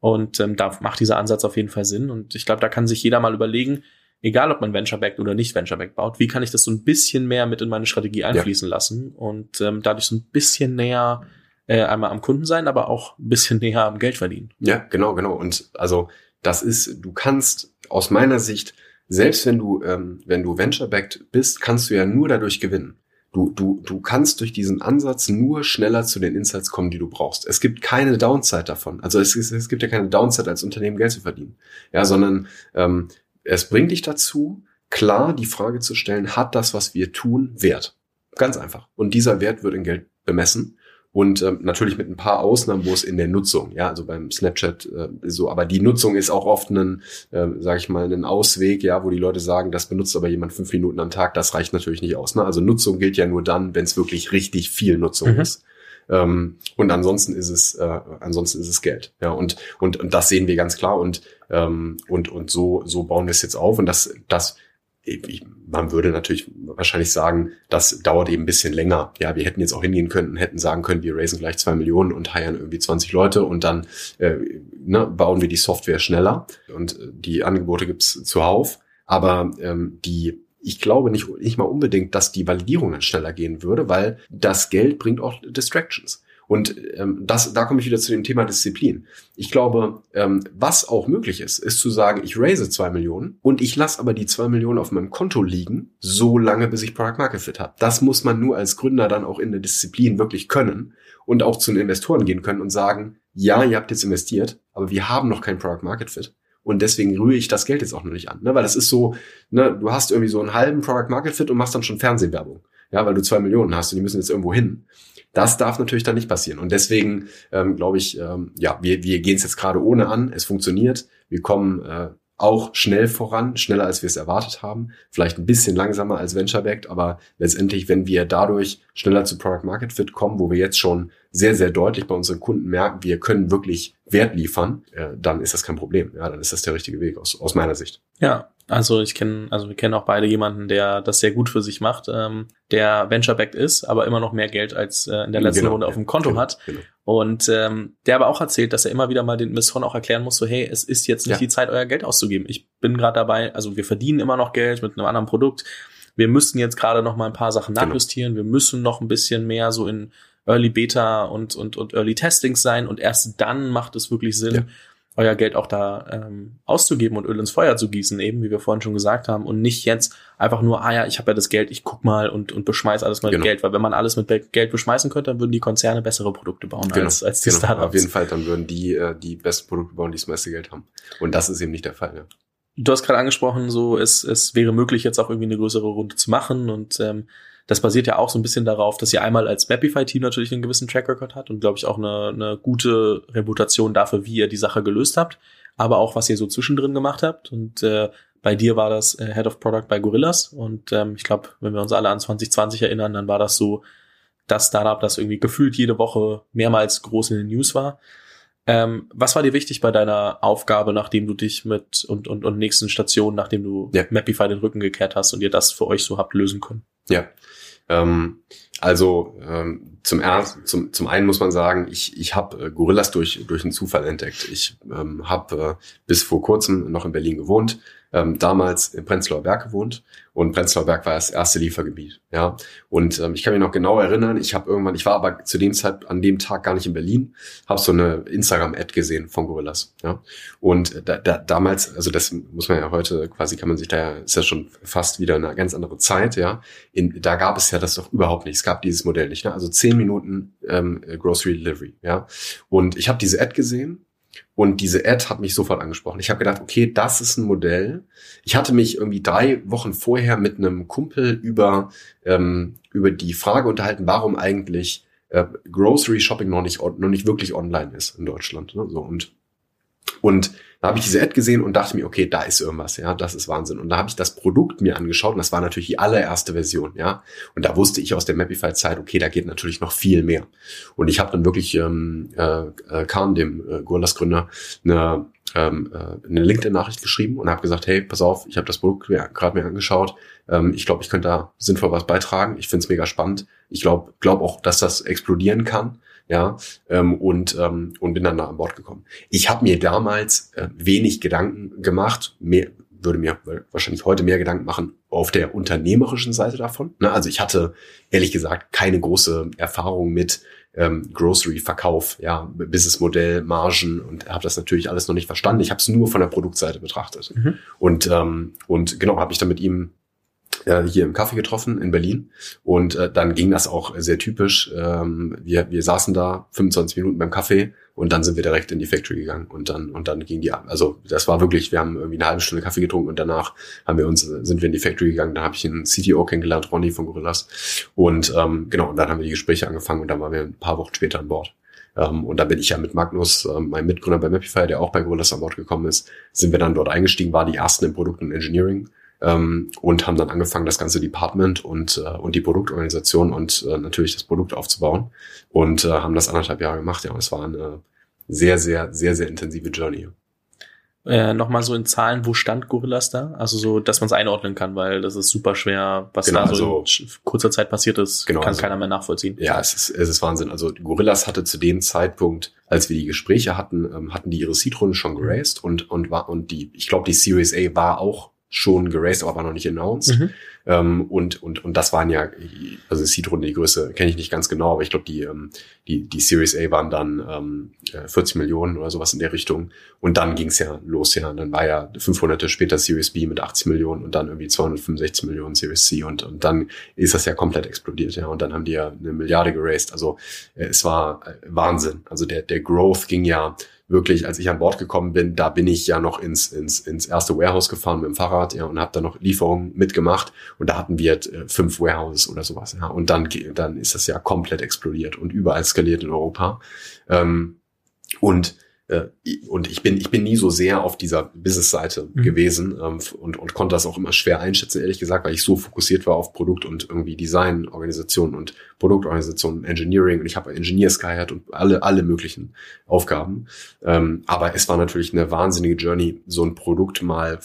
Und ähm, da macht dieser Ansatz auf jeden Fall Sinn. Und ich glaube, da kann sich jeder mal überlegen, egal ob man Venture-Backed oder nicht Venture-Backed baut, wie kann ich das so ein bisschen mehr mit in meine Strategie einfließen ja. lassen und ähm, dadurch so ein bisschen näher äh, einmal am Kunden sein, aber auch ein bisschen <laughs> näher am Geld verdienen.
Ja, genau, genau. Und also das ist, du kannst aus meiner Sicht, selbst wenn du, ähm, wenn du Venture-Backed bist, kannst du ja nur dadurch gewinnen. Du, du, du kannst durch diesen Ansatz nur schneller zu den Insights kommen, die du brauchst. Es gibt keine Downside davon. Also es, es gibt ja keine Downside, als Unternehmen Geld zu verdienen. Ja, sondern ähm, es bringt dich dazu, klar die Frage zu stellen, hat das, was wir tun, Wert? Ganz einfach. Und dieser Wert wird in Geld bemessen. Und ähm, natürlich mit ein paar Ausnahmen, wo es in der Nutzung, ja, also beim Snapchat äh, so, aber die Nutzung ist auch oft ein, äh, sage ich mal, ein Ausweg, ja, wo die Leute sagen, das benutzt aber jemand fünf Minuten am Tag, das reicht natürlich nicht aus. Ne? Also Nutzung gilt ja nur dann, wenn es wirklich richtig viel Nutzung mhm. ist. Ähm, und ansonsten ist es, äh, ansonsten ist es Geld. Ja, und, und, und das sehen wir ganz klar und, ähm, und, und so, so bauen wir es jetzt auf und das, das, ich, man würde natürlich wahrscheinlich sagen, das dauert eben ein bisschen länger. Ja, wir hätten jetzt auch hingehen können, hätten sagen können, wir raisen gleich zwei Millionen und heiern irgendwie 20 Leute und dann äh, ne, bauen wir die Software schneller und äh, die Angebote gibt's zuhauf. Aber ähm, die ich glaube nicht, nicht mal unbedingt, dass die Validierung dann schneller gehen würde, weil das Geld bringt auch Distractions. Und ähm, das, da komme ich wieder zu dem Thema Disziplin. Ich glaube, ähm, was auch möglich ist, ist zu sagen, ich raise zwei Millionen und ich lasse aber die zwei Millionen auf meinem Konto liegen, so lange, bis ich Product Market Fit habe. Das muss man nur als Gründer dann auch in der Disziplin wirklich können und auch zu den Investoren gehen können und sagen, ja, ihr habt jetzt investiert, aber wir haben noch kein Product Market Fit. Und deswegen rühre ich das Geld jetzt auch noch nicht an. Ne? Weil das ist so, ne, du hast irgendwie so einen halben Product Market Fit und machst dann schon Fernsehwerbung. Ja, weil du zwei Millionen hast und die müssen jetzt irgendwo hin. Das darf natürlich dann nicht passieren. Und deswegen ähm, glaube ich, ähm, ja, wir, wir gehen es jetzt gerade ohne an. Es funktioniert. Wir kommen äh, auch schnell voran, schneller als wir es erwartet haben, vielleicht ein bisschen langsamer als Venture-Backed, aber letztendlich, wenn wir dadurch schneller zu Product Market Fit kommen, wo wir jetzt schon sehr, sehr deutlich bei unseren Kunden merken, wir können wirklich Wert liefern, äh, dann ist das kein Problem. Ja, dann ist das der richtige Weg aus, aus meiner Sicht.
Ja, also ich kenne, also wir kennen auch beide jemanden, der das sehr gut für sich macht, ähm, der Venture-backed ist, aber immer noch mehr Geld als äh, in der letzten genau, Runde auf dem Konto genau, hat. Genau. Und ähm, der aber auch erzählt, dass er immer wieder mal den Investoren auch erklären muss, so hey, es ist jetzt nicht ja. die Zeit, euer Geld auszugeben. Ich bin gerade dabei, also wir verdienen immer noch Geld mit einem anderen Produkt. Wir müssen jetzt gerade noch mal ein paar Sachen genau. nachjustieren. Wir müssen noch ein bisschen mehr so in Early Beta und, und, und Early Testings sein und erst dann macht es wirklich Sinn, euer Geld auch da ähm, auszugeben und Öl ins Feuer zu gießen, eben wie wir vorhin schon gesagt haben, und nicht jetzt einfach nur, ah ja, ich habe ja das Geld, ich guck mal und, und beschmeiß alles mit genau. Geld, weil wenn man alles mit Geld beschmeißen könnte, dann würden die Konzerne bessere Produkte bauen
genau.
als, als die
genau.
Startups.
Auf jeden Fall, dann würden die äh, die besten Produkte bauen, die das meiste Geld haben. Und das ist eben nicht der Fall. Ja.
Du hast gerade angesprochen, so es, es wäre möglich, jetzt auch irgendwie eine größere Runde zu machen und ähm, das basiert ja auch so ein bisschen darauf, dass ihr einmal als Mapify-Team natürlich einen gewissen Track Record hat und glaube ich auch eine, eine gute Reputation dafür, wie ihr die Sache gelöst habt, aber auch was ihr so zwischendrin gemacht habt. Und äh, bei dir war das äh, Head of Product bei Gorillas und ähm, ich glaube, wenn wir uns alle an 2020 erinnern, dann war das so das Startup, das irgendwie gefühlt jede Woche mehrmals groß in den News war. Ähm, was war dir wichtig bei deiner Aufgabe, nachdem du dich mit und, und, und nächsten Stationen, nachdem du ja. Mapify den Rücken gekehrt hast und ihr das für euch so habt lösen können?
Ja, ähm, also ähm, zum ersten, zum, zum einen muss man sagen, ich, ich habe äh, Gorillas durch durch einen Zufall entdeckt. Ich ähm, habe äh, bis vor kurzem noch in Berlin gewohnt, ähm, damals in Prenzlauer Berg gewohnt und Prenzlauer Berg war das erste Liefergebiet. Ja, und ähm, ich kann mich noch genau erinnern. Ich habe irgendwann, ich war aber zu dem Zeit an dem Tag gar nicht in Berlin, habe so eine Instagram-Ad gesehen von Gorillas. Ja, und da, da, damals, also das muss man ja heute quasi, kann man sich da, ist ja schon fast wieder eine ganz andere Zeit. Ja, in, da gab es ja das doch überhaupt nicht. Es gab dieses Modell nicht. Ne? Also zehn Minuten ähm, Grocery Delivery. Ja, und ich habe diese Ad gesehen und diese Ad hat mich sofort angesprochen. Ich habe gedacht, okay, das ist ein Modell. Ich hatte mich irgendwie drei Wochen vorher mit einem Kumpel über, ähm, über die Frage unterhalten, warum eigentlich äh, Grocery Shopping noch nicht, noch nicht wirklich online ist in Deutschland. Ne? So, und, und da habe ich diese Ad gesehen und dachte mir, okay, da ist irgendwas, ja, das ist Wahnsinn. Und da habe ich das Produkt mir angeschaut und das war natürlich die allererste Version, ja. Und da wusste ich aus der Mapify-Zeit, okay, da geht natürlich noch viel mehr. Und ich habe dann wirklich ähm, äh, äh Kahn, dem äh, Gorillas-Gründer, eine ähm, äh, eine LinkedIn-Nachricht geschrieben und habe gesagt, hey, pass auf, ich habe das Produkt gerade mir angeschaut. Ähm, ich glaube, ich könnte da sinnvoll was beitragen. Ich finde es mega spannend. Ich glaube glaub auch, dass das explodieren kann ja, ähm, und, ähm, und bin dann da an Bord gekommen. Ich habe mir damals äh, wenig Gedanken gemacht, mehr, würde mir wahrscheinlich heute mehr Gedanken machen auf der unternehmerischen Seite davon. Ne? Also ich hatte ehrlich gesagt keine große Erfahrung mit ähm, Grocery-Verkauf, ja, Businessmodell, Margen und habe das natürlich alles noch nicht verstanden. Ich habe es nur von der Produktseite betrachtet. Mhm. Und, ähm, und genau, habe ich dann mit ihm hier im Kaffee getroffen in Berlin. Und äh, dann ging das auch sehr typisch. Ähm, wir, wir saßen da 25 Minuten beim Kaffee und dann sind wir direkt in die Factory gegangen und dann und dann ging die also das war wirklich wir haben irgendwie eine halbe Stunde Kaffee getrunken und danach haben wir uns sind wir in die Factory gegangen. Da habe ich einen CTO kennengelernt Ronny von Gorillas. Und ähm, genau und dann haben wir die Gespräche angefangen und dann waren wir ein paar Wochen später an Bord. Ähm, und da bin ich ja mit Magnus, ähm, meinem Mitgründer bei Mapify, der auch bei Gorillas an Bord gekommen ist, sind wir dann dort eingestiegen, war die ersten im Produkt und Engineering ähm, und haben dann angefangen, das ganze Department und, äh, und die Produktorganisation und äh, natürlich das Produkt aufzubauen und äh, haben das anderthalb Jahre gemacht. Ja, und es war eine sehr, sehr, sehr, sehr intensive Journey.
Äh, Nochmal so in Zahlen, wo stand Gorillas da? Also so, dass man es einordnen kann, weil das ist super schwer, was genau, da so also, in kurzer Zeit passiert ist, genau, kann also, keiner mehr nachvollziehen.
Ja, es ist, es ist Wahnsinn. Also Gorillas hatte zu dem Zeitpunkt, als wir die Gespräche hatten, ähm, hatten die ihre Seed-Runde schon geraced und, und war, und die, ich glaube, die Series A war auch schon geraced, aber war noch nicht announced. Mhm. Ähm, und, und, und das waren ja, also Seed-Runde, die Größe kenne ich nicht ganz genau, aber ich glaube, die, ähm, die, die Series A waren dann ähm, 40 äh, Millionen oder sowas in der Richtung. Und dann ging es ja los, ja. Und dann war ja 500 später Series B mit 80 Millionen und dann irgendwie 265 Millionen Series C und, und dann ist das ja komplett explodiert, ja. Und dann haben die ja eine Milliarde geraced. Also äh, es war äh, Wahnsinn. Also der, der Growth ging ja wirklich, als ich an Bord gekommen bin, da bin ich ja noch ins, ins, ins erste Warehouse gefahren mit dem Fahrrad ja, und habe da noch Lieferungen mitgemacht und da hatten wir äh, fünf Warehouses oder sowas. Ja, und dann, dann ist das ja komplett explodiert und überall skaliert in Europa. Ähm, und und ich bin ich bin nie so sehr auf dieser Business-Seite mhm. gewesen ähm, und und konnte das auch immer schwer einschätzen ehrlich gesagt, weil ich so fokussiert war auf Produkt und irgendwie Design, Organisation und Produktorganisation, Engineering und ich habe Engineers geheiert und alle alle möglichen Aufgaben. Ähm, aber es war natürlich eine wahnsinnige Journey, so ein Produkt mal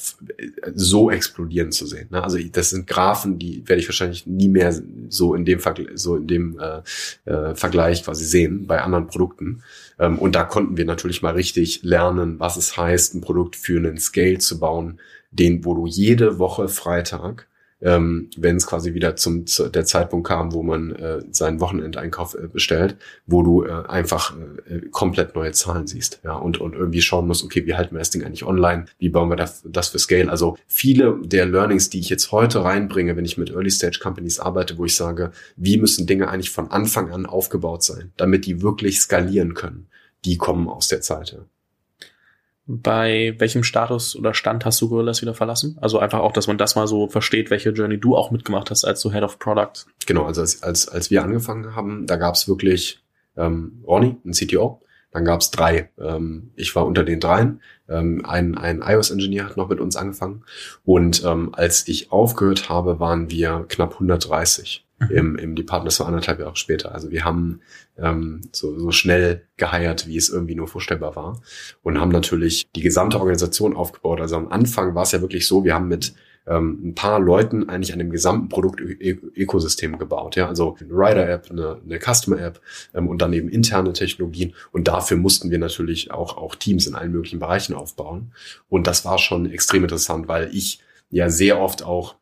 so explodieren zu sehen. Ne? Also das sind Graphen, die werde ich wahrscheinlich nie mehr so in dem Vergleich, so in dem äh, äh, Vergleich quasi sehen bei anderen Produkten. Ähm, und da konnten wir natürlich mal richtig lernen, was es heißt, ein Produkt für einen Scale zu bauen, den, wo du jede Woche Freitag ähm, wenn es quasi wieder zum zu der Zeitpunkt kam, wo man äh, seinen Wochenendeinkauf äh, bestellt, wo du äh, einfach äh, komplett neue Zahlen siehst, ja, und und irgendwie schauen musst, okay, wie halten wir das Ding eigentlich online, wie bauen wir das, das für Scale? Also viele der Learnings, die ich jetzt heute reinbringe, wenn ich mit Early Stage Companies arbeite, wo ich sage, wie müssen Dinge eigentlich von Anfang an aufgebaut sein, damit die wirklich skalieren können, die kommen aus der Zeit.
Bei welchem Status oder Stand hast du Gorillas wieder verlassen? Also einfach auch, dass man das mal so versteht, welche Journey du auch mitgemacht hast als so Head of Product.
Genau, also als, als, als wir angefangen haben, da gab es wirklich ähm, Ronnie, ein CTO, dann gab es drei. Ähm, ich war unter den dreien. Ähm, ein ein iOS-Engineer hat noch mit uns angefangen. Und ähm, als ich aufgehört habe, waren wir knapp 130 mhm. Im, im Department. Das war anderthalb Jahre später. Also wir haben ähm, so, so schnell geheiert, wie es irgendwie nur vorstellbar war. Und haben natürlich die gesamte Organisation aufgebaut. Also am Anfang war es ja wirklich so, wir haben mit ähm, ein paar Leuten eigentlich an dem gesamten Produkt-Ökosystem gebaut. Ja, also eine Rider-App, eine, eine Customer-App ähm, und dann eben interne Technologien. Und dafür mussten wir natürlich auch, auch Teams in allen möglichen Bereichen aufbauen. Und das war schon extrem interessant, weil ich ja sehr oft auch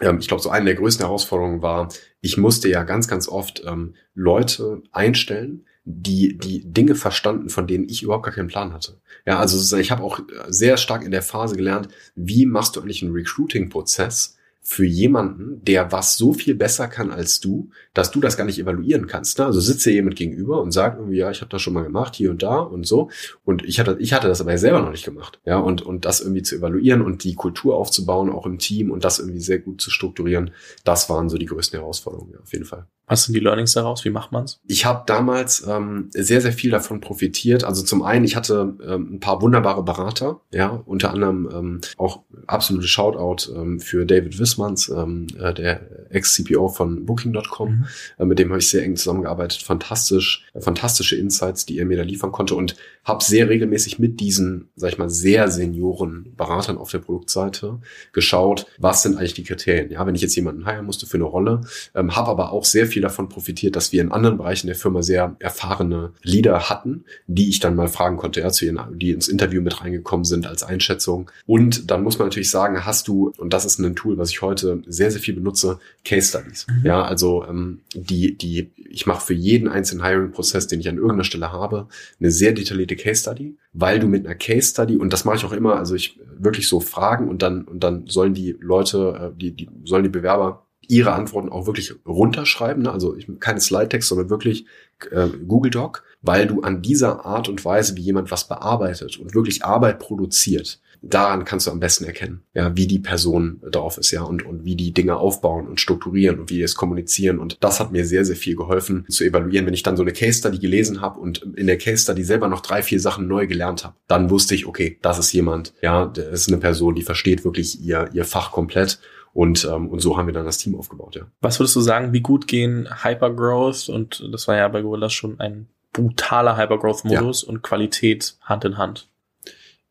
ich glaube, so eine der größten Herausforderungen war, ich musste ja ganz, ganz oft ähm, Leute einstellen, die die Dinge verstanden, von denen ich überhaupt gar keinen Plan hatte. Ja, also ich habe auch sehr stark in der Phase gelernt, wie machst du eigentlich einen Recruiting-Prozess, für jemanden, der was so viel besser kann als du, dass du das gar nicht evaluieren kannst. Ne? Also sitze jemand gegenüber und sagt irgendwie, ja, ich habe das schon mal gemacht, hier und da und so. Und ich hatte, ich hatte das aber selber noch nicht gemacht. Ja, und, und das irgendwie zu evaluieren und die Kultur aufzubauen, auch im Team und das irgendwie sehr gut zu strukturieren, das waren so die größten Herausforderungen, ja, auf jeden Fall.
Was sind die Learnings daraus? Wie macht man's?
Ich habe damals ähm, sehr, sehr viel davon profitiert. Also zum einen, ich hatte ähm, ein paar wunderbare Berater, ja, unter anderem ähm, auch absolute Shoutout ähm, für David Wissmanns, ähm, äh, der Ex-CPO von Booking.com. Mhm. Äh, mit dem habe ich sehr eng zusammengearbeitet. Fantastisch, äh, fantastische Insights, die er mir da liefern konnte und habe sehr regelmäßig mit diesen, sag ich mal, sehr senioren Beratern auf der Produktseite geschaut, was sind eigentlich die Kriterien. Ja, wenn ich jetzt jemanden heiren musste für eine Rolle, ähm, habe aber auch sehr viel davon profitiert, dass wir in anderen Bereichen der Firma sehr erfahrene Leader hatten, die ich dann mal fragen konnte, ja, zu ihren, die ins Interview mit reingekommen sind als Einschätzung. Und dann muss man natürlich sagen, hast du, und das ist ein Tool, was ich heute sehr, sehr viel benutze, Case Studies. Mhm. Ja, also ähm, die, die, ich mache für jeden einzelnen Hiring-Prozess, den ich an irgendeiner Stelle habe, eine sehr detaillierte Case Study, weil du mit einer Case Study, und das mache ich auch immer, also ich wirklich so fragen und dann, und dann sollen die Leute, äh, die, die sollen die Bewerber ihre Antworten auch wirklich runterschreiben. Ne? Also keine Slide-Text, sondern wirklich äh, Google Doc, weil du an dieser Art und Weise, wie jemand was bearbeitet und wirklich Arbeit produziert, daran kannst du am besten erkennen, ja, wie die Person drauf ist, ja, und, und wie die Dinge aufbauen und strukturieren und wie die es kommunizieren. Und das hat mir sehr, sehr viel geholfen zu evaluieren. Wenn ich dann so eine Case Study gelesen habe und in der Case Study selber noch drei, vier Sachen neu gelernt habe, dann wusste ich, okay, das ist jemand, ja, das ist eine Person, die versteht wirklich ihr, ihr Fach komplett und, ähm, und so haben wir dann das Team aufgebaut, ja.
Was würdest du sagen, wie gut gehen Hypergrowth und das war ja bei Gorillas schon ein brutaler Hypergrowth-Modus ja. und Qualität Hand in Hand?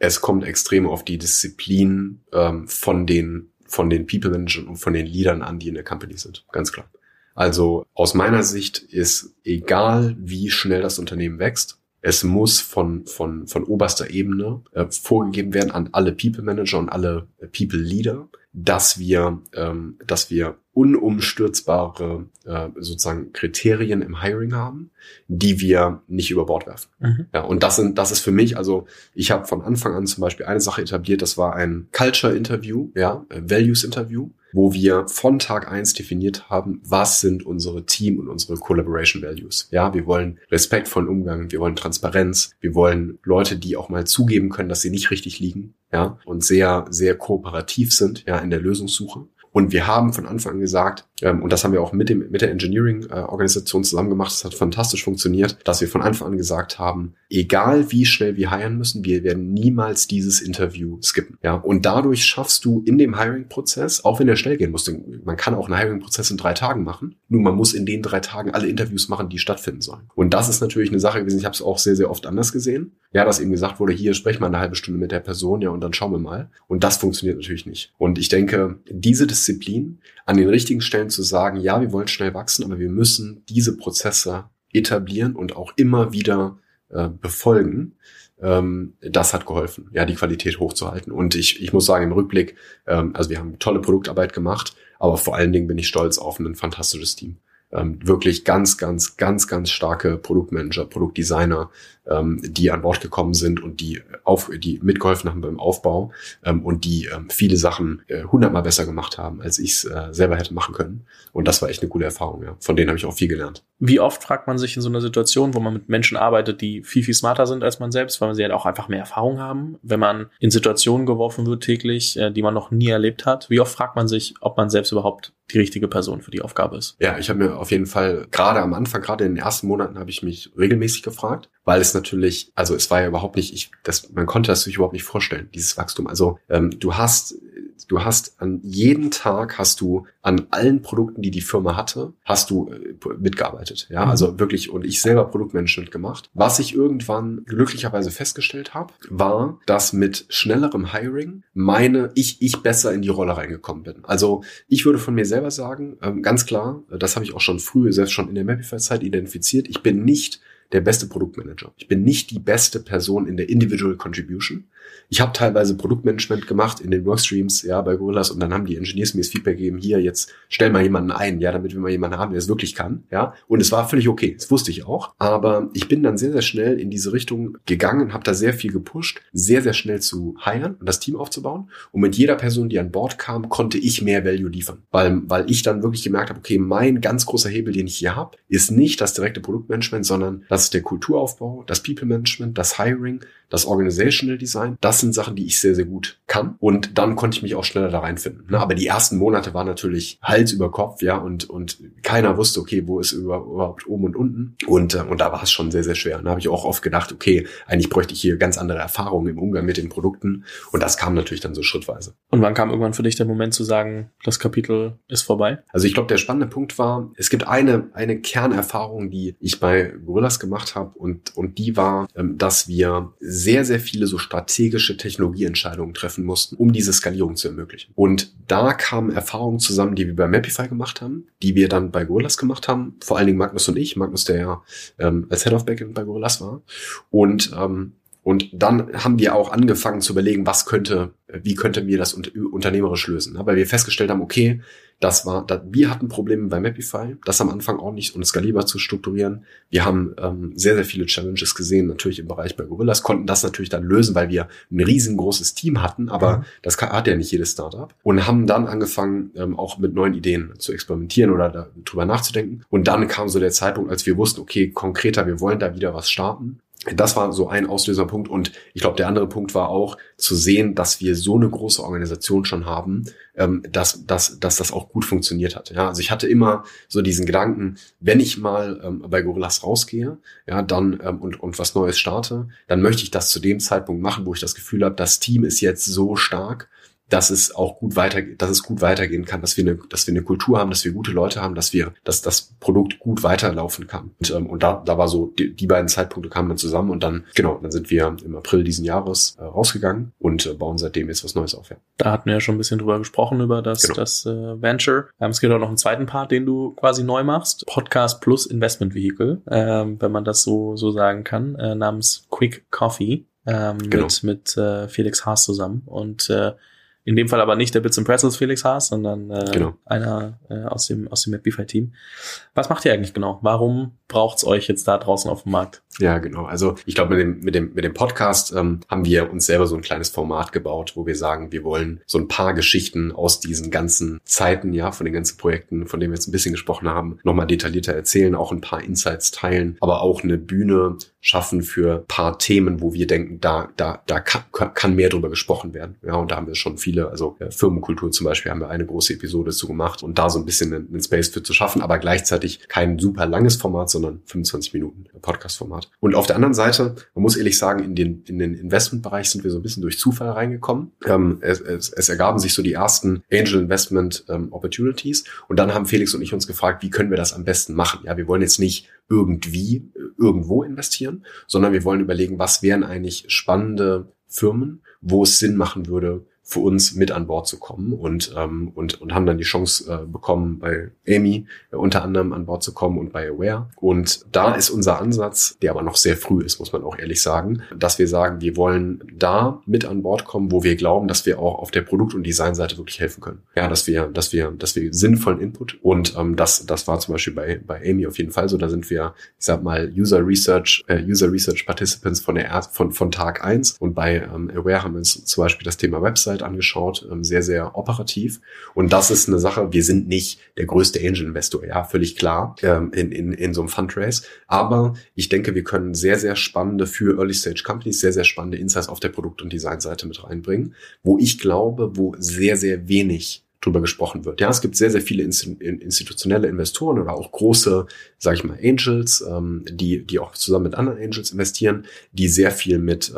Es kommt extrem auf die Disziplin ähm, von den von den People Managern und von den Leadern an, die in der Company sind. Ganz klar. Also aus meiner Sicht ist egal, wie schnell das Unternehmen wächst, es muss von, von, von oberster Ebene äh, vorgegeben werden an alle People Manager und alle People Leader, dass wir, ähm, dass wir unumstürzbare äh, sozusagen Kriterien im Hiring haben, die wir nicht über Bord werfen. Mhm. Ja, und das sind, das ist für mich, also ich habe von Anfang an zum Beispiel eine Sache etabliert, das war ein Culture Interview, ja, Values Interview, wo wir von Tag eins definiert haben, was sind unsere Team und unsere Collaboration Values. Ja, wir wollen respektvollen Umgang, wir wollen Transparenz, wir wollen Leute, die auch mal zugeben können, dass sie nicht richtig liegen, ja, und sehr, sehr kooperativ sind, ja, in der Lösungssuche. Und wir haben von Anfang an gesagt, ähm, und das haben wir auch mit, dem, mit der Engineering-Organisation zusammen gemacht, das hat fantastisch funktioniert, dass wir von Anfang an gesagt haben, egal wie schnell wir hiren müssen, wir werden niemals dieses Interview skippen. Ja? Und dadurch schaffst du in dem Hiring-Prozess, auch wenn der schnell gehen muss, man kann auch einen Hiring-Prozess in drei Tagen machen, nur man muss in den drei Tagen alle Interviews machen, die stattfinden sollen. Und das ist natürlich eine Sache gewesen, ich habe es auch sehr, sehr oft anders gesehen. Ja, dass eben gesagt wurde, hier sprech mal eine halbe Stunde mit der Person, ja, und dann schauen wir mal. Und das funktioniert natürlich nicht. Und ich denke, diese Disziplin an den richtigen Stellen zu sagen, ja, wir wollen schnell wachsen, aber wir müssen diese Prozesse etablieren und auch immer wieder äh, befolgen, ähm, das hat geholfen, ja, die Qualität hochzuhalten. Und ich, ich muss sagen, im Rückblick, ähm, also wir haben tolle Produktarbeit gemacht, Aber vor allen Dingen bin ich stolz auf ein fantastisches Team ähm, wirklich ganz, ganz, ganz, ganz starke Produktmanager, Produktdesigner, ähm, die an Bord gekommen sind und die auf, die mitgeholfen haben beim Aufbau ähm, und die ähm, viele Sachen äh, hundertmal äh, besser gemacht haben, als ich es äh, selber hätte machen können. Und das war echt eine gute Erfahrung. Ja. Von denen habe ich auch viel gelernt.
Wie oft fragt man sich in so einer Situation, wo man mit Menschen arbeitet, die viel, viel smarter sind als man selbst, weil sie halt auch einfach mehr Erfahrung haben, wenn man in Situationen geworfen wird täglich, äh, die man noch nie erlebt hat, wie oft fragt man sich, ob man selbst überhaupt die richtige Person für die Aufgabe ist?
Ja, ich habe mir auf jeden Fall gerade am Anfang, gerade in den ersten Monaten, habe ich mich regelmäßig gefragt, weil es natürlich, also es war ja überhaupt nicht, ich, das, man konnte das sich überhaupt nicht vorstellen, dieses Wachstum. Also ähm, du hast du hast an jeden Tag hast du an allen Produkten, die die Firma hatte, hast du äh, mitgearbeitet. Ja, mhm. also wirklich und ich selber Produktmanagement gemacht. Was ich irgendwann glücklicherweise festgestellt habe, war, dass mit schnellerem Hiring meine ich ich besser in die Rolle reingekommen bin. Also ich würde von mir selber sagen, ähm, ganz klar, das habe ich auch schon früh, selbst schon in der Mapify-Zeit identifiziert. Ich bin nicht der beste Produktmanager. Ich bin nicht die beste Person in der Individual Contribution. Ich habe teilweise Produktmanagement gemacht in den Workstreams, ja, bei Gorillas und dann haben die Engineers mir das Feedback gegeben, hier, jetzt stell mal jemanden ein, ja, damit wir mal jemanden haben, der es wirklich kann, ja. Und es war völlig okay, das wusste ich auch. Aber ich bin dann sehr, sehr schnell in diese Richtung gegangen, habe da sehr viel gepusht, sehr, sehr schnell zu hiren und das Team aufzubauen. Und mit jeder Person, die an Bord kam, konnte ich mehr Value liefern. Weil, weil ich dann wirklich gemerkt habe, okay, mein ganz großer Hebel, den ich hier habe, ist nicht das direkte Produktmanagement, sondern das ist der Kulturaufbau, das People Management, das Hiring, das Organizational Design, das sind Sachen, die ich sehr, sehr gut kann. Und dann konnte ich mich auch schneller da reinfinden. Ne? Aber die ersten Monate waren natürlich Hals über Kopf, ja, und, und keiner wusste, okay, wo ist überhaupt oben und unten. Und, äh, und da war es schon sehr, sehr schwer. Da habe ich auch oft gedacht, okay, eigentlich bräuchte ich hier ganz andere Erfahrungen im Umgang mit den Produkten. Und das kam natürlich dann so schrittweise.
Und wann kam irgendwann für dich der Moment zu sagen, das Kapitel ist vorbei?
Also ich glaube, der spannende Punkt war, es gibt eine, eine Kernerfahrung, die ich bei Gorillas gemacht habe und, und die war, ähm, dass wir sehr, sehr viele so strategische Technologieentscheidungen treffen mussten, um diese Skalierung zu ermöglichen. Und da kamen Erfahrungen zusammen, die wir bei Mapify gemacht haben, die wir dann bei Gorillas gemacht haben, vor allen Dingen Magnus und ich, Magnus, der ja ähm, als Head of Backend bei Gorillas war. Und ähm, und dann haben wir auch angefangen zu überlegen, was könnte, wie könnte wir das unternehmerisch lösen. Weil wir festgestellt haben, okay, das war, wir hatten Probleme bei Mapify, das am Anfang auch nicht und skalierbar zu strukturieren. Wir haben ähm, sehr, sehr viele Challenges gesehen, natürlich im Bereich bei Gorillas, konnten das natürlich dann lösen, weil wir ein riesengroßes Team hatten, aber mhm. das hat ja nicht jedes Startup. Und haben dann angefangen, ähm, auch mit neuen Ideen zu experimentieren oder darüber nachzudenken. Und dann kam so der Zeitpunkt, als wir wussten, okay, konkreter, wir wollen da wieder was starten das war so ein Auslöserpunkt und ich glaube, der andere Punkt war auch zu sehen, dass wir so eine große Organisation schon haben, ähm, dass, dass, dass das auch gut funktioniert hat. Ja, also ich hatte immer so diesen Gedanken, wenn ich mal ähm, bei Gorillas rausgehe, ja, dann ähm, und, und was Neues starte, dann möchte ich das zu dem Zeitpunkt machen, wo ich das Gefühl habe, das Team ist jetzt so stark, dass es auch gut weiter, dass es gut weitergehen kann, dass wir eine, dass wir eine Kultur haben, dass wir gute Leute haben, dass wir, dass das Produkt gut weiterlaufen kann. Und, ähm, und da, da war so, die, die beiden Zeitpunkte kamen dann zusammen und dann, genau, dann sind wir im April diesen Jahres äh, rausgegangen und äh, bauen seitdem jetzt was Neues auf. Ja.
Da hatten wir ja schon ein bisschen drüber gesprochen, über das, genau. das äh, Venture. Ähm, es gibt auch noch einen zweiten Part, den du quasi neu machst. Podcast plus Investment Vehicle, ähm, wenn man das so, so sagen kann, äh, namens Quick Coffee. Ähm, genau. mit, mit äh, Felix Haas zusammen. Und äh, in dem Fall aber nicht der Bits and Pretzels Felix Haas, sondern äh, genau. einer äh, aus dem aus dem Mapify Team. Was macht ihr eigentlich genau? Warum braucht's euch jetzt da draußen auf dem Markt?
Ja, genau. Also ich glaube, mit dem, mit dem, mit dem Podcast ähm, haben wir uns selber so ein kleines Format gebaut, wo wir sagen, wir wollen so ein paar Geschichten aus diesen ganzen Zeiten, ja, von den ganzen Projekten, von denen wir jetzt ein bisschen gesprochen haben, nochmal detaillierter erzählen, auch ein paar Insights teilen, aber auch eine Bühne schaffen für paar Themen, wo wir denken, da, da, da kann, kann mehr drüber gesprochen werden. Ja, und da haben wir schon viele, also äh, Firmenkultur zum Beispiel haben wir eine große Episode zu gemacht und da so ein bisschen einen, einen Space für zu schaffen, aber gleichzeitig kein super langes Format, sondern 25 Minuten Podcast-Format. Format. Und auf der anderen Seite, man muss ehrlich sagen, in den, in den Investmentbereich sind wir so ein bisschen durch Zufall reingekommen. Ähm, es, es, es ergaben sich so die ersten Angel Investment ähm, Opportunities. Und dann haben Felix und ich uns gefragt, wie können wir das am besten machen? Ja, wir wollen jetzt nicht irgendwie äh, irgendwo investieren, sondern wir wollen überlegen, was wären eigentlich spannende Firmen, wo es Sinn machen würde, für uns mit an Bord zu kommen und, ähm, und, und haben dann die Chance äh, bekommen, bei Amy äh, unter anderem an Bord zu kommen und bei Aware. Und da ist unser Ansatz, der aber noch sehr früh ist, muss man auch ehrlich sagen, dass wir sagen, wir wollen da mit an Bord kommen, wo wir glauben, dass wir auch auf der Produkt- und Designseite wirklich helfen können. Ja, dass wir, dass wir, dass wir sinnvollen Input und ähm, das, das war zum Beispiel bei, bei Amy auf jeden Fall so. Da sind wir, ich sag mal, User Research, äh, User Research Participants von der von, von Tag eins und bei ähm, Aware haben wir uns zum Beispiel das Thema Website angeschaut, ähm, sehr, sehr operativ. Und das ist eine Sache, wir sind nicht der größte Angel-Investor, ja, völlig klar, ähm, in, in, in so einem Fundraise. Aber ich denke, wir können sehr, sehr spannende für Early-Stage-Companies, sehr, sehr spannende Insights auf der Produkt- und Designseite mit reinbringen, wo ich glaube, wo sehr, sehr wenig drüber gesprochen wird. Ja, es gibt sehr, sehr viele institutionelle Investoren oder auch große, sage ich mal, Angels, ähm, die, die auch zusammen mit anderen Angels investieren, die sehr viel mit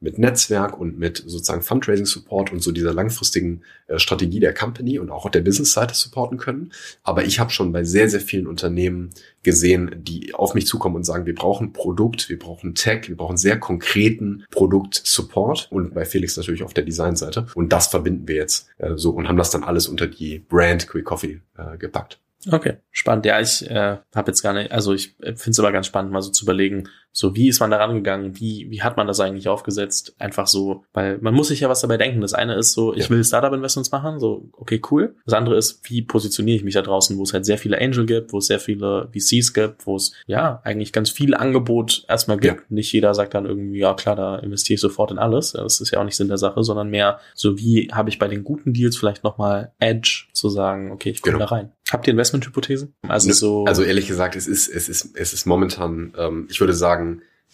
mit Netzwerk und mit sozusagen Fundraising Support und so dieser langfristigen äh, Strategie der Company und auch der Business-Seite supporten können. Aber ich habe schon bei sehr, sehr vielen Unternehmen gesehen, die auf mich zukommen und sagen, wir brauchen Produkt, wir brauchen Tech, wir brauchen sehr konkreten Produkt-Support und bei Felix natürlich auf der Designseite. Und das verbinden wir jetzt äh, so und haben das dann alles unter die Brand Quick Coffee äh, gepackt.
Okay, spannend. Ja, ich äh, habe jetzt gar nicht, also ich äh, finde es aber ganz spannend, mal so zu überlegen, so wie ist man da rangegangen, wie, wie hat man das eigentlich aufgesetzt? Einfach so, weil man muss sich ja was dabei denken. Das eine ist so, ich ja. will Startup-Investments machen, so, okay, cool. Das andere ist, wie positioniere ich mich da draußen, wo es halt sehr viele Angel gibt, wo es sehr viele VCs gibt, wo es ja eigentlich ganz viel Angebot erstmal gibt. Ja. Nicht jeder sagt dann irgendwie, ja klar, da investiere ich sofort in alles. Das ist ja auch nicht Sinn der Sache, sondern mehr so, wie habe ich bei den guten Deals vielleicht nochmal Edge zu sagen, okay, ich komme genau. da rein. Habt ihr Investmenthypothesen?
Also so. Also ehrlich gesagt, es ist, es ist, es ist momentan, ähm, ich würde sagen,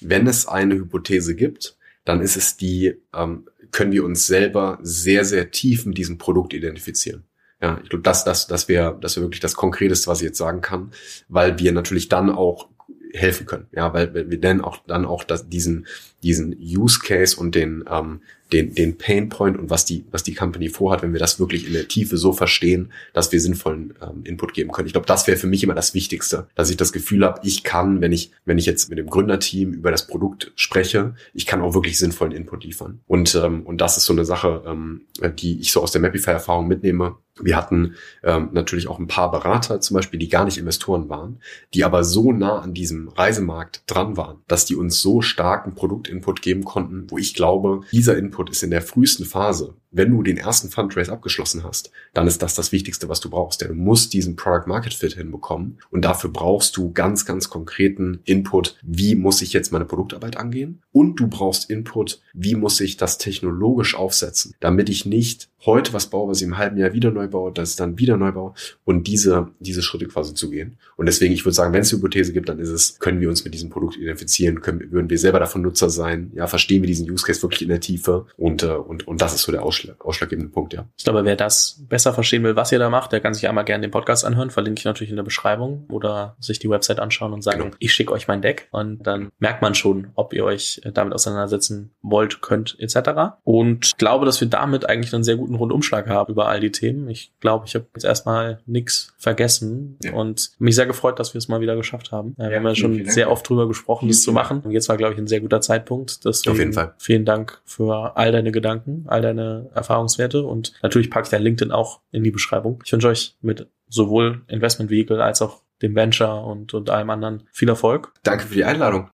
wenn es eine Hypothese gibt, dann ist es die, ähm, können wir uns selber sehr, sehr tief mit diesem Produkt identifizieren. Ja, ich glaube, das, das, das wäre, das wäre wirklich das Konkreteste, was ich jetzt sagen kann, weil wir natürlich dann auch helfen können. Ja, weil wir dann auch dann auch das, diesen diesen Use Case und den ähm, den, den Pain Point und was die, was die Company vorhat, wenn wir das wirklich in der Tiefe so verstehen, dass wir sinnvollen ähm, Input geben können. Ich glaube, das wäre für mich immer das Wichtigste, dass ich das Gefühl habe, ich kann, wenn ich, wenn ich jetzt mit dem Gründerteam über das Produkt spreche, ich kann auch wirklich sinnvollen Input liefern. Und, ähm, und das ist so eine Sache, ähm, die ich so aus der Mapify-Erfahrung mitnehme. Wir hatten ähm, natürlich auch ein paar Berater zum Beispiel, die gar nicht Investoren waren, die aber so nah an diesem Reisemarkt dran waren, dass die uns so starken Produktinput geben konnten, wo ich glaube, dieser Input ist in der frühesten Phase, wenn du den ersten Fundraise abgeschlossen hast, dann ist das das Wichtigste, was du brauchst. Denn du musst diesen Product Market Fit hinbekommen und dafür brauchst du ganz, ganz konkreten Input. Wie muss ich jetzt meine Produktarbeit angehen? Und du brauchst Input, wie muss ich das technologisch aufsetzen, damit ich nicht heute was baue, was ich im halben Jahr wieder neu baue, das dann wieder neu baue und diese, diese Schritte quasi zu gehen. Und deswegen, ich würde sagen, wenn es eine Hypothese gibt, dann ist es, können wir uns mit diesem Produkt identifizieren, können, würden wir selber davon Nutzer sein, ja, verstehen wir diesen Use Case wirklich in der Tiefe und, äh, und, und das ist so der Ausschlag, ausschlaggebende Punkt, ja.
Ich glaube, wer das besser verstehen will, was ihr da macht, der kann sich einmal gerne den Podcast anhören, verlinke ich natürlich in der Beschreibung oder sich die Website anschauen und sagen, genau. ich schicke euch mein Deck und dann merkt man schon, ob ihr euch damit auseinandersetzen wollt, könnt, etc. Und glaube, dass wir damit eigentlich einen sehr guten Rundumschlag haben über all die Themen. Ich glaube, ich habe jetzt erstmal nichts vergessen ja. und mich sehr gefreut, dass wir es mal wieder geschafft haben. Ja, wir haben ja schon sehr oft drüber gesprochen, das zu machen. Und jetzt war, glaube ich, ein sehr guter Zeitpunkt. Deswegen Auf jeden Fall. Vielen Dank für all deine Gedanken, all deine Erfahrungswerte und natürlich packe ich dein LinkedIn auch in die Beschreibung. Ich wünsche euch mit sowohl Investment Vehicle als auch dem Venture und, und allem anderen viel Erfolg.
Danke für die Einladung.